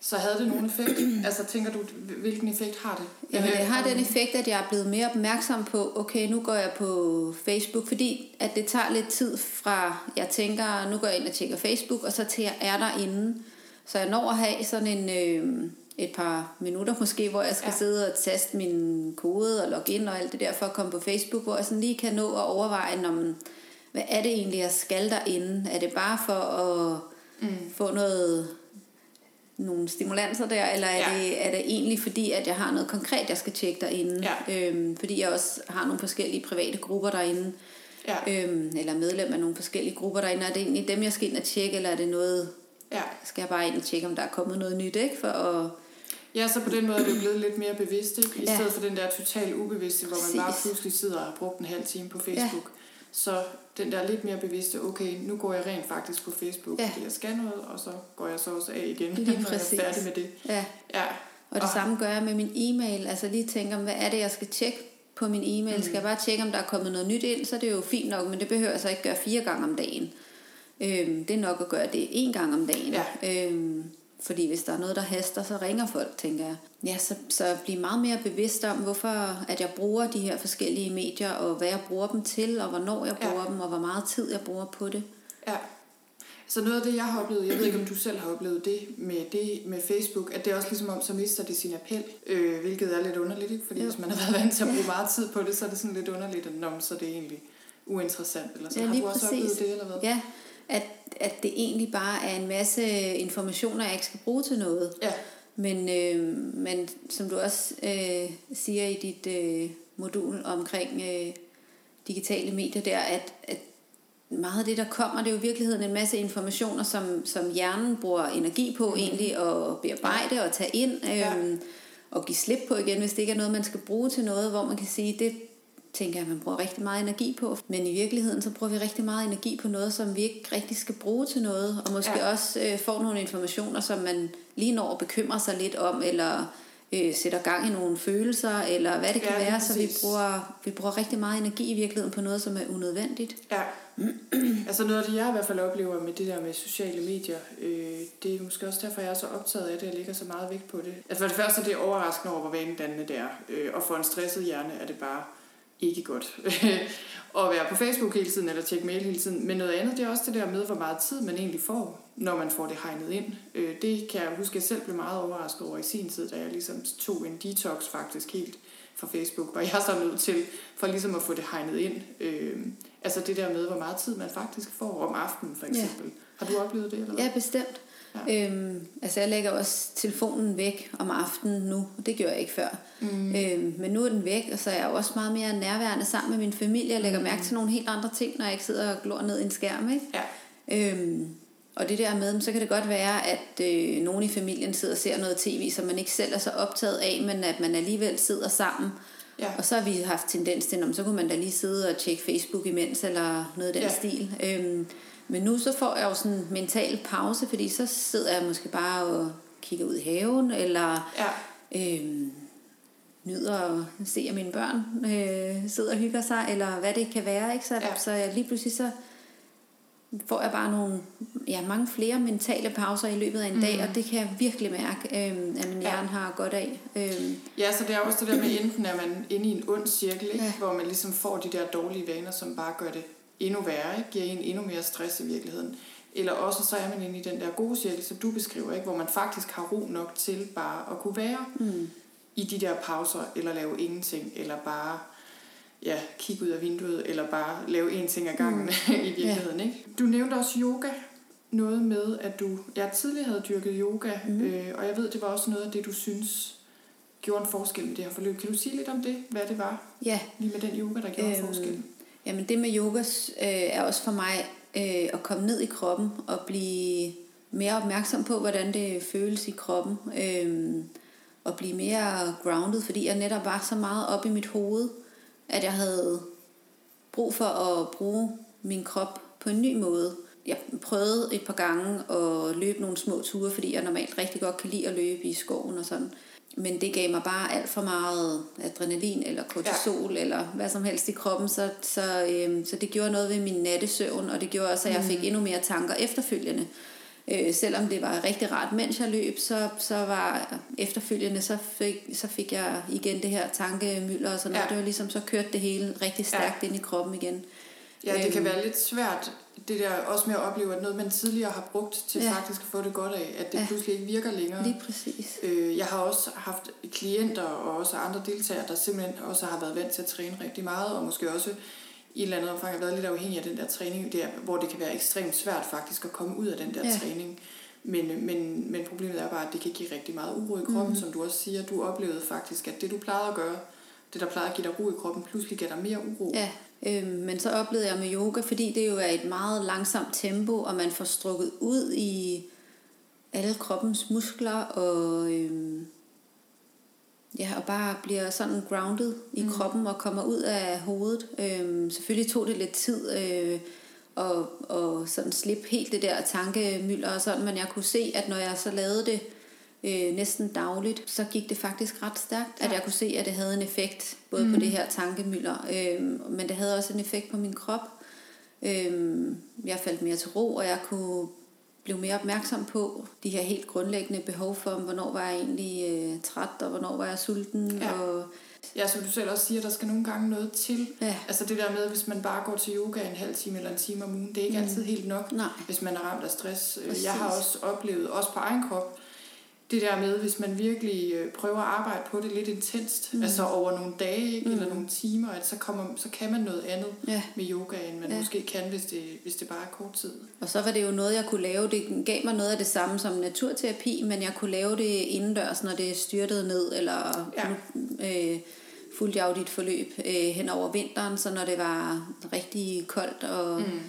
Så havde det nogen effekt? *clears throat* altså tænker du, hvilken effekt har det? Jamen det har den effekt, at jeg er blevet mere opmærksom på, okay, nu går jeg på Facebook, fordi at det tager lidt tid fra, jeg tænker, nu går jeg ind og tjekker Facebook, og så til jeg er derinde. Så jeg når at have sådan en, øh, et par minutter måske, hvor jeg skal ja. sidde og taste min kode og logge ind og alt det der for at komme på Facebook, hvor jeg sådan lige kan nå at overveje, når man, hvad er det egentlig, jeg skal derinde? Er det bare for at mm. få noget nogle stimulanser der, eller er, ja. det, er det egentlig fordi, at jeg har noget konkret, jeg skal tjekke derinde? Ja. Øhm, fordi jeg også har nogle forskellige private grupper derinde, ja. øhm, eller medlem af nogle forskellige grupper derinde. Er det egentlig dem, jeg skal ind og tjekke, eller er det noget, ja. skal jeg bare ind og tjekke, om der er kommet noget nyt, ikke? For at Ja, så på den måde er det blevet lidt mere bevidst, ikke? I Ja. stedet for den der total ubevidste, hvor man bare Præcis. pludselig sidder og har brugt en halv time på Facebook. Så den der lidt mere bevidste, okay, nu går jeg rent faktisk på Facebook, Ja. fordi jeg skal noget, og så går jeg så også af igen, Lige *laughs* når jeg præcis. er færdig med det. Ja. Ja, Og det Og- samme gør jeg med min e-mail. Altså lige tænker, hvad er det, jeg skal tjekke på min e-mail? Mm. Skal jeg bare tjekke, om der er kommet noget nyt ind, så er det jo fint nok, men det behøver jeg så ikke gøre fire gange om dagen. Øhm, det er nok at gøre det en gang om dagen. Ja. Øhm, fordi hvis der er noget, der haster, så ringer folk, tænker jeg. Ja, så, så blive meget mere bevidst om, hvorfor at jeg bruger de her forskellige medier, og hvad jeg bruger dem til, og hvornår jeg Ja. bruger dem, og hvor meget tid jeg bruger på det. Ja. Så noget af det, jeg har oplevet, jeg ved ikke, om du selv har oplevet det med, det med Facebook, at det er også ligesom om, så mister det sin appel, øh, hvilket er lidt underligt, ikke? Fordi Jo. hvis man har været vant til at bruge meget tid på det, så er det sådan lidt underligt, at Nå, så er det egentlig uinteressant. Eller så Ja, har du også præcis. oplevet det, eller hvad? Ja, at, at det egentlig bare er en masse informationer, jeg ikke skal bruge til noget. Ja, Men, øh, men som du også øh, siger i dit øh, modul omkring øh, digitale medier der, at, at meget af det, der kommer, det er jo i virkeligheden en masse informationer, som, som hjernen bruger energi på egentlig at bearbejde og tage ind øh, Ja. og give slip på igen, hvis det ikke er noget, man skal bruge til noget, hvor man kan sige, det tænker jeg, man bruger rigtig meget energi på. Men i virkeligheden, så bruger vi rigtig meget energi på noget, som vi ikke rigtig skal bruge til noget, og måske Ja. også øh, får nogle informationer, som man lige når bekymrer sig lidt om, eller øh, sætter gang i nogle følelser, eller hvad det kan Ja, være, så vi bruger, vi bruger rigtig meget energi i virkeligheden på noget, som er unødvendigt. Ja. *clears throat* altså noget af det, jeg i hvert fald oplever med det der med sociale medier, øh, det er måske også derfor, jeg er så optaget af det, og lægger så meget vægt på det. Altså for det første er det overraskende over, hvor vanedannende det er, øh, og for en stresset hjerne er det bare ikke godt *laughs* at være på Facebook hele tiden, eller tjekke mail hele tiden. Men noget andet, det er også det der med, hvor meget tid man egentlig får, når man får det hegnet ind. Øh, det kan jeg huske, jeg selv blev meget overrasket over i sin tid, da jeg ligesom tog en detox faktisk helt fra Facebook, var jeg så nødt til, for ligesom at få det hegnet ind. Øh, altså det der med, hvor meget tid man faktisk får om aftenen, for eksempel. Ja. Har du oplevet det, eller hvad? Ja, bestemt. Ja. Øhm, altså jeg lægger også telefonen væk om aftenen nu, og det gjorde jeg ikke før. Mm. Øhm, men nu er den væk, og så er jeg også meget mere nærværende sammen med min familie. Jeg lægger Mm. mærke til nogle helt andre ting, når jeg ikke sidder og glor ned i en skærm. Ikke? Ja. Øhm, og det der med, så kan det godt være, at øh, nogen i familien sidder og ser noget tv, som man ikke selv er så optaget af, men at man alligevel sidder sammen. Ja. Og så har vi haft tendens til, om så kunne man da lige sidde og tjekke Facebook imens, eller noget af den ja. stil. Øhm, men nu så får jeg jo sådan en mental pause, fordi så sidder jeg måske bare og kigger ud i haven, eller Ja. øhm, nyder at se, at mine børn øh, sidder og hygger sig, eller hvad det kan være. Ikke? Så, Ja. så jeg lige pludselig så får jeg bare nogle, ja, mange flere mentale pauser i løbet af en mm. dag, og det kan jeg virkelig mærke, øhm, at min Ja. hjerne har godt af. Øhm, Ja, så det er også det der med, enten er man inde i en ond cirkel, ikke? Ja. hvor man ligesom får de der dårlige vaner, som bare gør det endnu værre, ikke? giver en endnu mere stress i virkeligheden. Eller også så er man inde i den der gode cirkel, som du beskriver, ikke? hvor man faktisk har ro nok til bare at kunne være mm, i de der pauser, eller lave ingenting, eller bare ja, kigge ud af vinduet, eller bare lave en ting ad gangen mm. *laughs* i virkeligheden. Ikke? Du nævnte også yoga, noget med, at du jeg tidligere havde dyrket yoga, mm. Øh, og jeg ved, det var også noget af det, du synes gjorde en forskel med det her forløb. Kan du sige lidt om det, hvad det var, ja, lige med den yoga, der gjorde øhm, en forskel? Jamen det med yoga øh, er også for mig øh, at komme ned i kroppen og blive mere opmærksom på, hvordan det føles i kroppen. Øh, og blive mere grounded, fordi jeg netop var så meget op i mit hoved, at jeg havde brug for at bruge min krop på en ny måde. Jeg prøvede et par gange at løbe nogle små ture, fordi jeg normalt rigtig godt kan lide at løbe i skoven og sådan. Men det gav mig bare alt for meget adrenalin eller kortisol ja. eller hvad som helst i kroppen, så, så, øhm, så det gjorde noget ved min nattesøvn, og det gjorde også, at jeg fik endnu mere tanker efterfølgende. Øh, selvom det var rigtig rart, mens jeg løb, så, så var efterfølgende, så fik, så fik jeg igen det her tankemylder og sådan noget. Ja. Det var ligesom, så kørte det hele rigtig stærkt Ja. ind i kroppen igen. Ja, det kan Øhm. være lidt svært, det der også med at opleve, at noget, man tidligere har brugt til Ja. faktisk at få det godt af, at det Ja. pludselig ikke virker længere. Lige præcis. Øh, jeg har også haft klienter og også andre deltagere, der simpelthen også har været vant til at træne rigtig meget, og måske også i et eller andet omfang har været lidt afhængig af den der træning, der, hvor det kan være ekstremt svært faktisk at komme ud af den der Ja. træning. Men, men, men problemet er bare, at det kan give rigtig meget uro i kroppen, mm. som du også siger. Du oplevede faktisk, at det du plejede at gøre, det der plejede at give dig ro i kroppen, pludselig gav dig mere uro. Ja, øh, men så oplevede jeg med yoga, fordi det jo er et meget langsomt tempo, og man får strukket ud i alle kroppens muskler, og, øh, ja, og bare bliver sådan grounded i mm. kroppen og kommer ud af hovedet. Øhm, selvfølgelig tog det lidt tid øh, og, og sådan slippe helt det der tankemylder og sådan, men jeg kunne se, at når jeg så lavede det øh, næsten dagligt, så gik det faktisk ret stærkt, ja. at jeg kunne se, at det havde en effekt, både mm. på det her tankemylder, øh, men det havde også en effekt på min krop. Øh, jeg faldt mere til ro, og jeg kunne blive mere opmærksom på de her helt grundlæggende behov for, hvornår var jeg egentlig øh, træt, og hvornår var jeg sulten, Ja. og Ja, som du selv også siger, der skal nogle gange noget til. Ja. Altså det der med, hvis man bare går til yoga en halv time eller en time om ugen, det er ikke mm. altid helt nok, Nej. hvis man er ramt af stress. Øh, Præcis. Jeg har også oplevet, også på egen krop, det der med, hvis man virkelig øh, prøver at arbejde på det lidt intenst, mm. altså over nogle dage ikke, Mm. eller nogle timer, at så, kommer, så kan man noget andet ja. med yoga, end man Ja. ja. måske kan, hvis det, hvis det bare er kort tid. Og så var det jo noget, jeg kunne lave. Det gav mig noget af det samme som naturterapi, men jeg kunne lave det indendørs, når det styrtede ned, eller Ja. øh, fulgte jeg jo dit forløb øh, hen over vinteren, så når det var rigtig koldt og mm.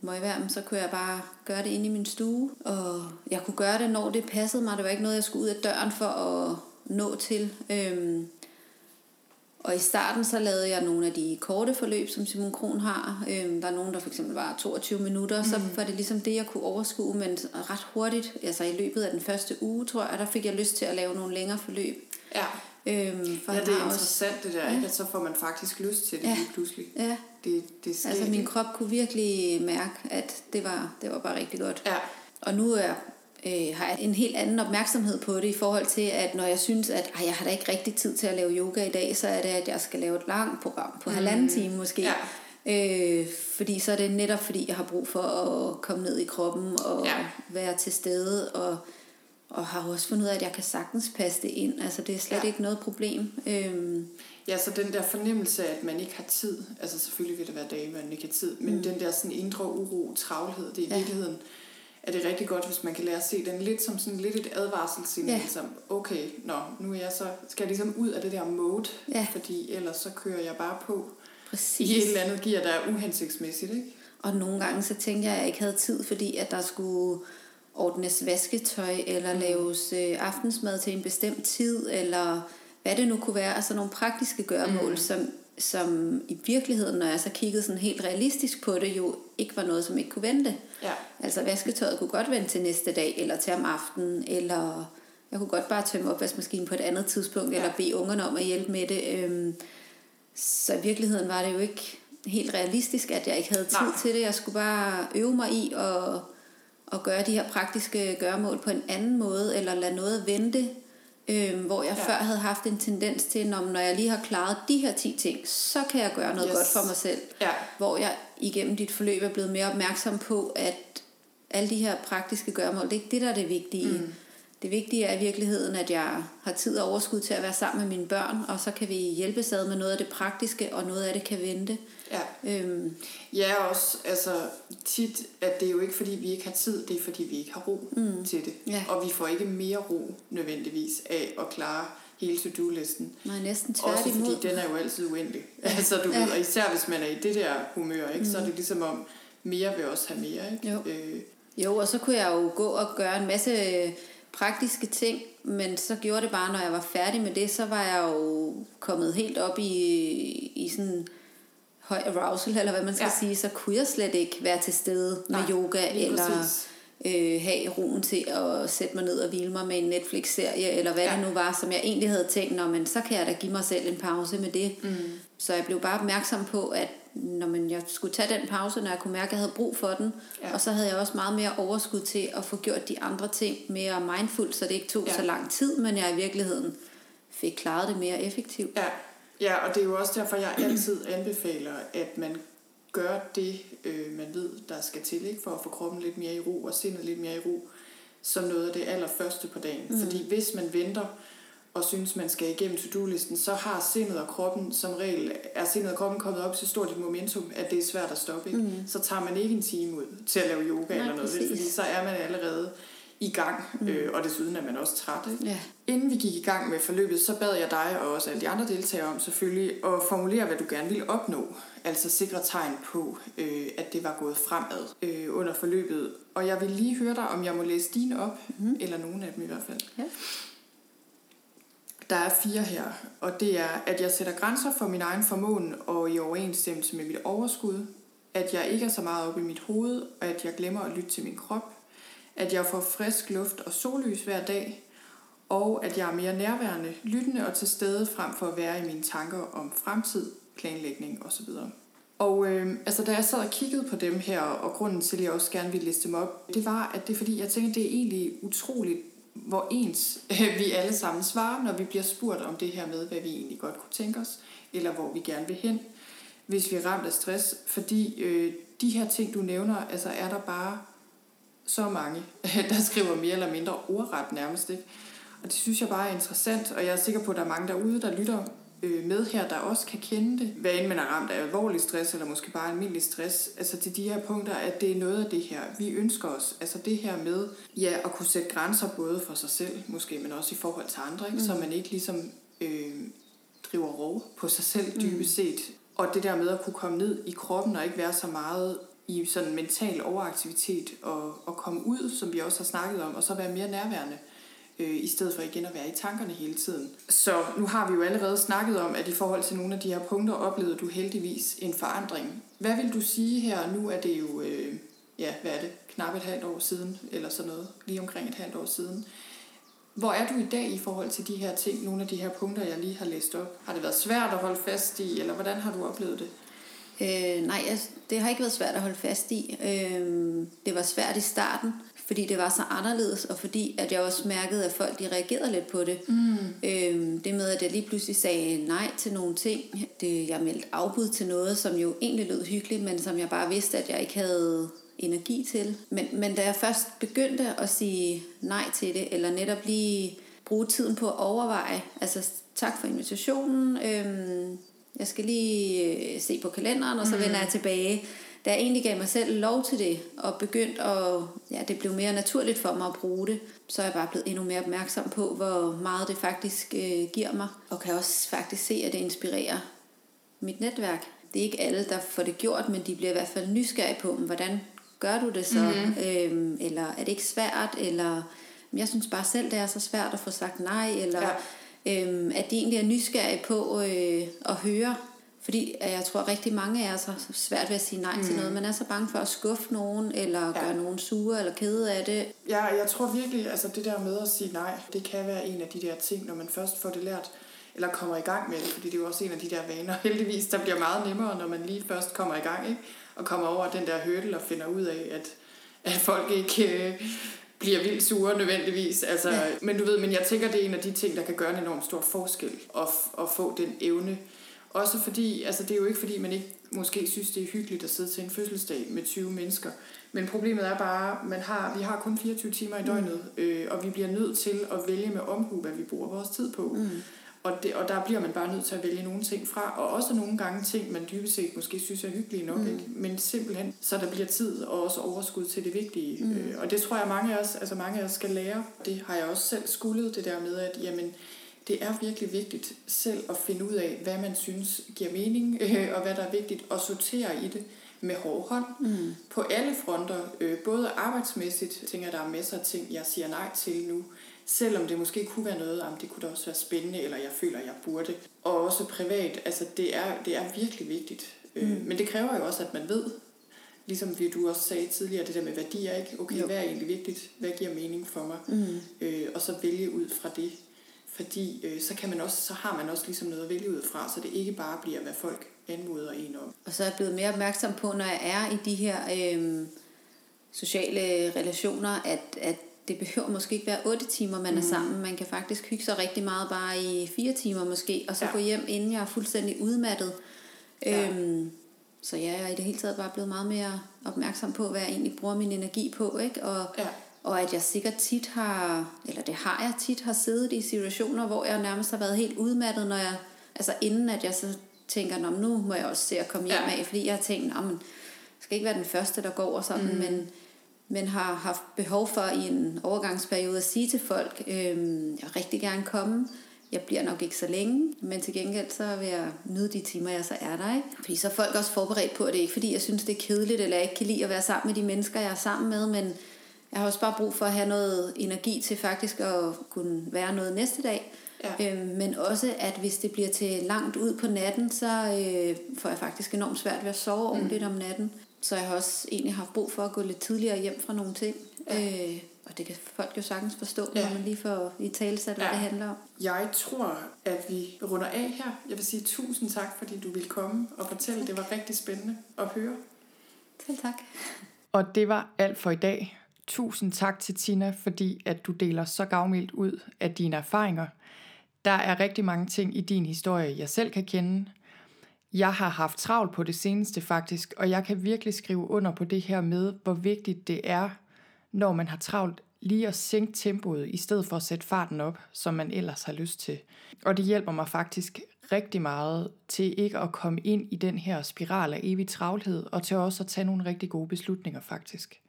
Møgvarm, så kunne jeg bare gøre det inde i min stue. Og jeg kunne gøre det, når det passede mig. Det var ikke noget, jeg skulle ud af døren for at nå til. Øhm, og i starten så lavede jeg nogle af de korte forløb, som Simon Kron har. Øhm, der er nogen, der for eksempel var 22 minutter. Mm. Så var det ligesom det, jeg kunne overskue. Men ret hurtigt, altså i løbet af den første uge, tror jeg, der fik jeg lyst til at lave nogle længere forløb. Ja, Øhm, for ja det er har også- interessant det der, Ja. ikke? at så får man faktisk lyst til det Ja. lige pludselig. Ja, Det, det sker altså min krop kunne virkelig mærke, at det var, det var bare rigtig godt. Ja, Og nu er, øh, har jeg en helt anden opmærksomhed på det i forhold til, at når jeg synes, at ej, jeg har da ikke rigtig tid til at lave yoga i dag, så er det, at jeg skal lave et langt program på mm. halvanden time måske. Ja. Øh, fordi så er det netop, fordi jeg har brug for at komme ned i kroppen og Ja. være til stede, og, og har også fundet ud af, at jeg kan sagtens passe det ind. Altså det er slet Ja. ikke noget problem. Øhm, Ja, så den der fornemmelse af, at man ikke har tid, altså selvfølgelig vil det være dage, man ikke har tid, men mm. den der sådan indre uro, travlhed, det er i Ja. virkeligheden, er det rigtig godt, hvis man kan lære at se den lidt som sådan lidt et advarselssignal, Ja. som, okay, nå, nu er jeg så, skal jeg ligesom ud af det der mode, Ja. fordi ellers så kører jeg bare på præcis. i et eller andet gear, der er uhensigtsmæssigt, ikke? Og nogle gange så tænkte jeg, at jeg ikke havde tid, fordi at der skulle ordnes vasketøj, eller Mm. laves øh, aftensmad til en bestemt tid, eller hvad det nu kunne være. Altså nogle praktiske gøremål, Mm. som, som i virkeligheden, når jeg så kiggede sådan helt realistisk på det, jo ikke var noget, som ikke kunne vente. Ja, Altså vasketøjet kunne godt vente til næste dag, eller til om aftenen, eller jeg kunne godt bare tømme opvaskemaskinen på et andet tidspunkt, Ja. eller bede ungerne om at hjælpe med det. Øhm, så i virkeligheden var det jo ikke helt realistisk, at jeg ikke havde tid Nej. til det. Jeg skulle bare øve mig i at, at gøre de her praktiske gøremål på en anden måde, eller lade noget vente, øhm, hvor jeg Ja. før havde haft en tendens til, når, når jeg lige har klaret de her 10 ting, så kan jeg gøre noget Yes. godt for mig selv ja, hvor jeg igennem dit forløb er blevet mere opmærksom på, at alle de her praktiske gørmål, det er ikke det, der er det vigtige. Mm. Det vigtige er i virkeligheden, at jeg har tid og overskud til at være sammen med mine børn, og så kan vi hjælpes ad med noget af det praktiske, og noget af det kan vente. ja. Øhm, Ja, også altså tit, at det er jo ikke fordi, vi ikke har tid, det er fordi, vi ikke har ro mm. til det. Ja. Og vi får ikke mere ro nødvendigvis af at klare hele to-do-listen. nej, næsten Også tværtimod. fordi den er jo altid uendelig. Altså, du Ja. ved, og især hvis man er i det der humør, ikke, så er det ligesom om, mere vil også have mere. Ikke? Jo. Øh, Jo, og så kunne jeg jo gå og gøre en masse praktiske ting, men så gjorde det bare, når jeg var færdig med det, så var jeg jo kommet helt op i, i sådan høj arousal, eller hvad man skal Ja. sige, så kunne jeg slet ikke være til stede med Nej, yoga, eller præcis. øh, have roen til at sætte mig ned og hvile mig med en Netflix-serie, eller hvad ja. det nu var, som jeg egentlig havde tænkt, Nå, men så kan jeg da give mig selv en pause med det. Mm. Så jeg blev bare opmærksom på, at når man, jeg skulle tage den pause, når jeg kunne mærke, at jeg havde brug for den. Ja. Og så havde jeg også meget mere overskud til at få gjort de andre ting mere mindful, så det ikke tog ja. så lang tid, men jeg i virkeligheden fik klaret det mere effektivt. Ja. ja, og det er jo også derfor, jeg altid anbefaler, at man gør det, øh, man ved, der skal til, ikke? for at få kroppen lidt mere i ro og sindet lidt mere i ro, som noget af det allerførste på dagen. Mm. Fordi hvis man venter og synes, man skal igennem to-do-listen, så har sindet og kroppen som regel, er sindet og kroppen kommet op til stort et momentum, at det er svært at stoppe. Ikke? Mm. Så tager man ikke en time ud til at lave yoga Nej, eller noget, præcis. fordi så er man allerede i gang, mm. øh, og desuden er man også træt. Ikke? Ja. Inden vi gik i gang med forløbet, så bad jeg dig og også alle de andre deltagere om selvfølgelig at formulere, hvad du gerne ville opnå. Altså sikre tegn på, øh, at det var gået fremad øh, under forløbet. Og jeg vil lige høre dig, om jeg må læse dine op, mm-hmm. eller nogen af dem i hvert fald. Ja. Der er fire her, og det er, at jeg sætter grænser for min egen formåen og i overensstemmelse med mit overskud, at jeg ikke er så meget oppe i mit hoved, og at jeg glemmer at lytte til min krop, at jeg får frisk luft og sollys hver dag, og at jeg er mere nærværende, lyttende og til stede frem for at være i mine tanker om fremtid, planlægning osv. Og øh, altså, da jeg sad og kiggede på dem her, og grunden til, at jeg også gerne ville liste dem op, det var, at det er fordi, jeg tænkte, det er egentlig utroligt, hvor ens øh, vi alle sammen svarer, når vi bliver spurgt om det her med, hvad vi egentlig godt kunne tænke os, eller hvor vi gerne vil hen, hvis vi er ramt af stress. Fordi øh, de her ting, du nævner, altså er der bare så mange, *laughs* der skriver mere eller mindre ordret nærmest. Ikke? Og det synes jeg bare er interessant, og jeg er sikker på, at der er mange derude, der lytter øh, med her, der også kan kende det, hvad end man er ramt af alvorlig stress, eller måske bare almindelig stress, altså til de her punkter, at det er noget af det her, vi ønsker os. Altså det her med, ja, at kunne sætte grænser både for sig selv, måske, men også i forhold til andre, ikke? Mm. så man ikke ligesom øh, driver rov på sig selv dybest set. Og det der med at kunne komme ned i kroppen og ikke være så meget i sådan mental overaktivitet og, og komme ud, som vi også har snakket om, og så være mere nærværende øh, i stedet for igen at være i tankerne hele tiden. Så nu har vi jo allerede snakket om, at i forhold til nogle af de her punkter, oplevede du heldigvis en forandring. Hvad vil du sige her? Nu er det jo, øh, ja, hvad er det, knap et halvt år siden, eller sådan noget, lige omkring et halvt år siden. Hvor er du i dag i forhold til de her ting, nogle af de her punkter, jeg lige har læst op? Har det været svært at holde fast i, eller hvordan har du oplevet det? Øh, nej, altså, det har ikke været svært at holde fast i. Øh, det var svært i starten, fordi det var så anderledes, og fordi at jeg også mærkede, at folk de reagerede lidt på det. Mm. Øh, det med, at jeg lige pludselig sagde nej til nogle ting. Det, jeg meldte afbud til noget, som jo egentlig lød hyggeligt, men som jeg bare vidste, at jeg ikke havde energi til. Men, men da jeg først begyndte at sige nej til det, eller netop lige bruge tiden på at overveje, altså tak for invitationen, øhm, jeg skal lige øh, se på kalenderen, og så mm. vender jeg tilbage. Da jeg egentlig gav mig selv lov til det, og begyndte at, ja, det blev mere naturligt for mig at bruge det, så er jeg bare blevet endnu mere opmærksom på, hvor meget det faktisk øh, giver mig, og kan også faktisk se, at det inspirerer mit netværk. Det er ikke alle, der får det gjort, men de bliver i hvert fald nysgerrige på, hvordan gør du det så? Mm-hmm. Øhm, eller er det ikke svært? Eller jeg synes bare selv, det er så svært at få sagt nej, eller ja. øhm, at de egentlig er nysgerrige på øh, at høre. Fordi jeg tror rigtig mange af os har svært ved at sige nej mm. til noget. Man er så bange for at skuffe nogen, eller ja. gøre nogen sure, eller kede af det. Ja, jeg tror virkelig, altså det der med at sige nej, det kan være en af de der ting, når man først får det lært, eller kommer i gang med det, fordi det er jo også en af de der vaner, *laughs* heldigvis, der bliver meget nemmere, når man lige først kommer i gang, ikke? og kommer over den der hurdle og finder ud af, at, at folk ikke øh, bliver vildt sure nødvendigvis. Altså, ja. Men du ved, men jeg tænker, det er en af de ting, der kan gøre en enorm stor forskel at, at få den evne. Også fordi, altså det er jo ikke fordi, man ikke måske synes, det er hyggeligt at sidde til en fødselsdag med 20 mennesker. Men problemet er bare, man har, vi har kun 24 timer i døgnet, mm. øh, og vi bliver nødt til at vælge med omhu, hvad vi bruger vores tid på. Mm. Og, det, og der bliver man bare nødt til at vælge nogle ting fra, og også nogle gange ting, man dybest set måske synes er hyggelige nok, mm. ikke? men simpelthen, så der bliver tid og også overskud til det vigtige. Mm. Øh, og det tror jeg, mange af os, altså mange af os skal lære. Det har jeg også selv skuldet, det der med, at jamen, det er virkelig vigtigt selv at finde ud af, hvad man synes giver mening, øh, og hvad der er vigtigt, at sortere i det med hård hånd mm. på alle fronter. Øh, både arbejdsmæssigt, tænker jeg, der er masser af ting, jeg siger nej til nu, selvom det måske kunne være noget, om det kunne da også være spændende, eller jeg føler, jeg burde. Og også privat, altså det er, det er virkelig vigtigt. Øh, mm. Men det kræver jo også, at man ved, ligesom vi, du også sagde tidligere, det der med værdier, ikke? Okay, jo. hvad er egentlig vigtigt? Hvad giver mening for mig? Mm. Øh, og så vælge ud fra det. Fordi øh, så, kan man også, så har man også ligesom noget at vælge ud fra, så det ikke bare bliver, hvad folk anmoder en om. Og så er jeg blevet mere opmærksom på, når jeg er i de her øh, sociale relationer, at, at det behøver måske ikke være 8 timer, man er mm. sammen. Man kan faktisk hygge sig rigtig meget bare i 4 timer måske, og så ja. gå hjem, inden jeg er fuldstændig udmattet. Ja. Øhm, så ja, jeg er i det hele taget bare blevet meget mere opmærksom på, hvad jeg egentlig bruger min energi på, ikke? Og, ja. Og at jeg sikkert tit har, eller det har jeg tit, har siddet i situationer, hvor jeg nærmest har været helt udmattet, når jeg, altså inden at jeg så tænker, nu må jeg også se at komme hjem ja. af, fordi jeg har tænkt, men skal ikke være den første, der går og sådan, mm. men men har haft behov for i en overgangsperiode at sige til folk, øh, jeg vil rigtig gerne komme, jeg bliver nok ikke så længe, men til gengæld så vil jeg nyde de timer, jeg så er der. Ikke? Fordi så er folk også forberedt på, at det ikke fordi, jeg synes, det er kedeligt, eller jeg ikke kan lide at være sammen med de mennesker, jeg er sammen med, men, Jeg har også bare brug for at have noget energi til faktisk at kunne være noget næste dag. Ja. Øhm, men også, at hvis det bliver til langt ud på natten, så øh, får jeg faktisk enormt svært ved at sove Mm. ordentligt om natten. Så jeg har også egentlig haft brug for at gå lidt tidligere hjem fra nogle ting. Ja. Øh, og det kan folk jo sagtens forstå, Ja. når man lige får i talsat, hvad Ja. det handler om. Jeg tror, at vi runder af her. Jeg vil sige tusind tak, fordi du ville komme og fortælle. Det var rigtig spændende at høre. Selv tak. Og det var alt for i dag. Tusind tak til Tina, fordi at du deler så gavmildt ud af dine erfaringer. Der er rigtig mange ting i din historie, jeg selv kan kende. Jeg har haft travlt på det seneste faktisk, og jeg kan virkelig skrive under på det her med, hvor vigtigt det er, når man har travlt, lige at sænke tempoet, i stedet for at sætte farten op, som man ellers har lyst til. Og det hjælper mig faktisk rigtig meget til ikke at komme ind i den her spiral af evig travlhed, og til også at tage nogle rigtig gode beslutninger faktisk.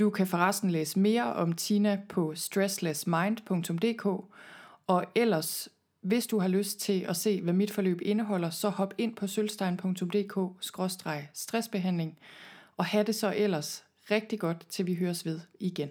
Du kan forresten læse mere om Tina på stresslessmind.dk, og ellers, hvis du har lyst til at se, hvad mit forløb indeholder, så hop ind på sølvstein.dk-stressbehandling, og have det så ellers rigtig godt, til vi høres ved igen.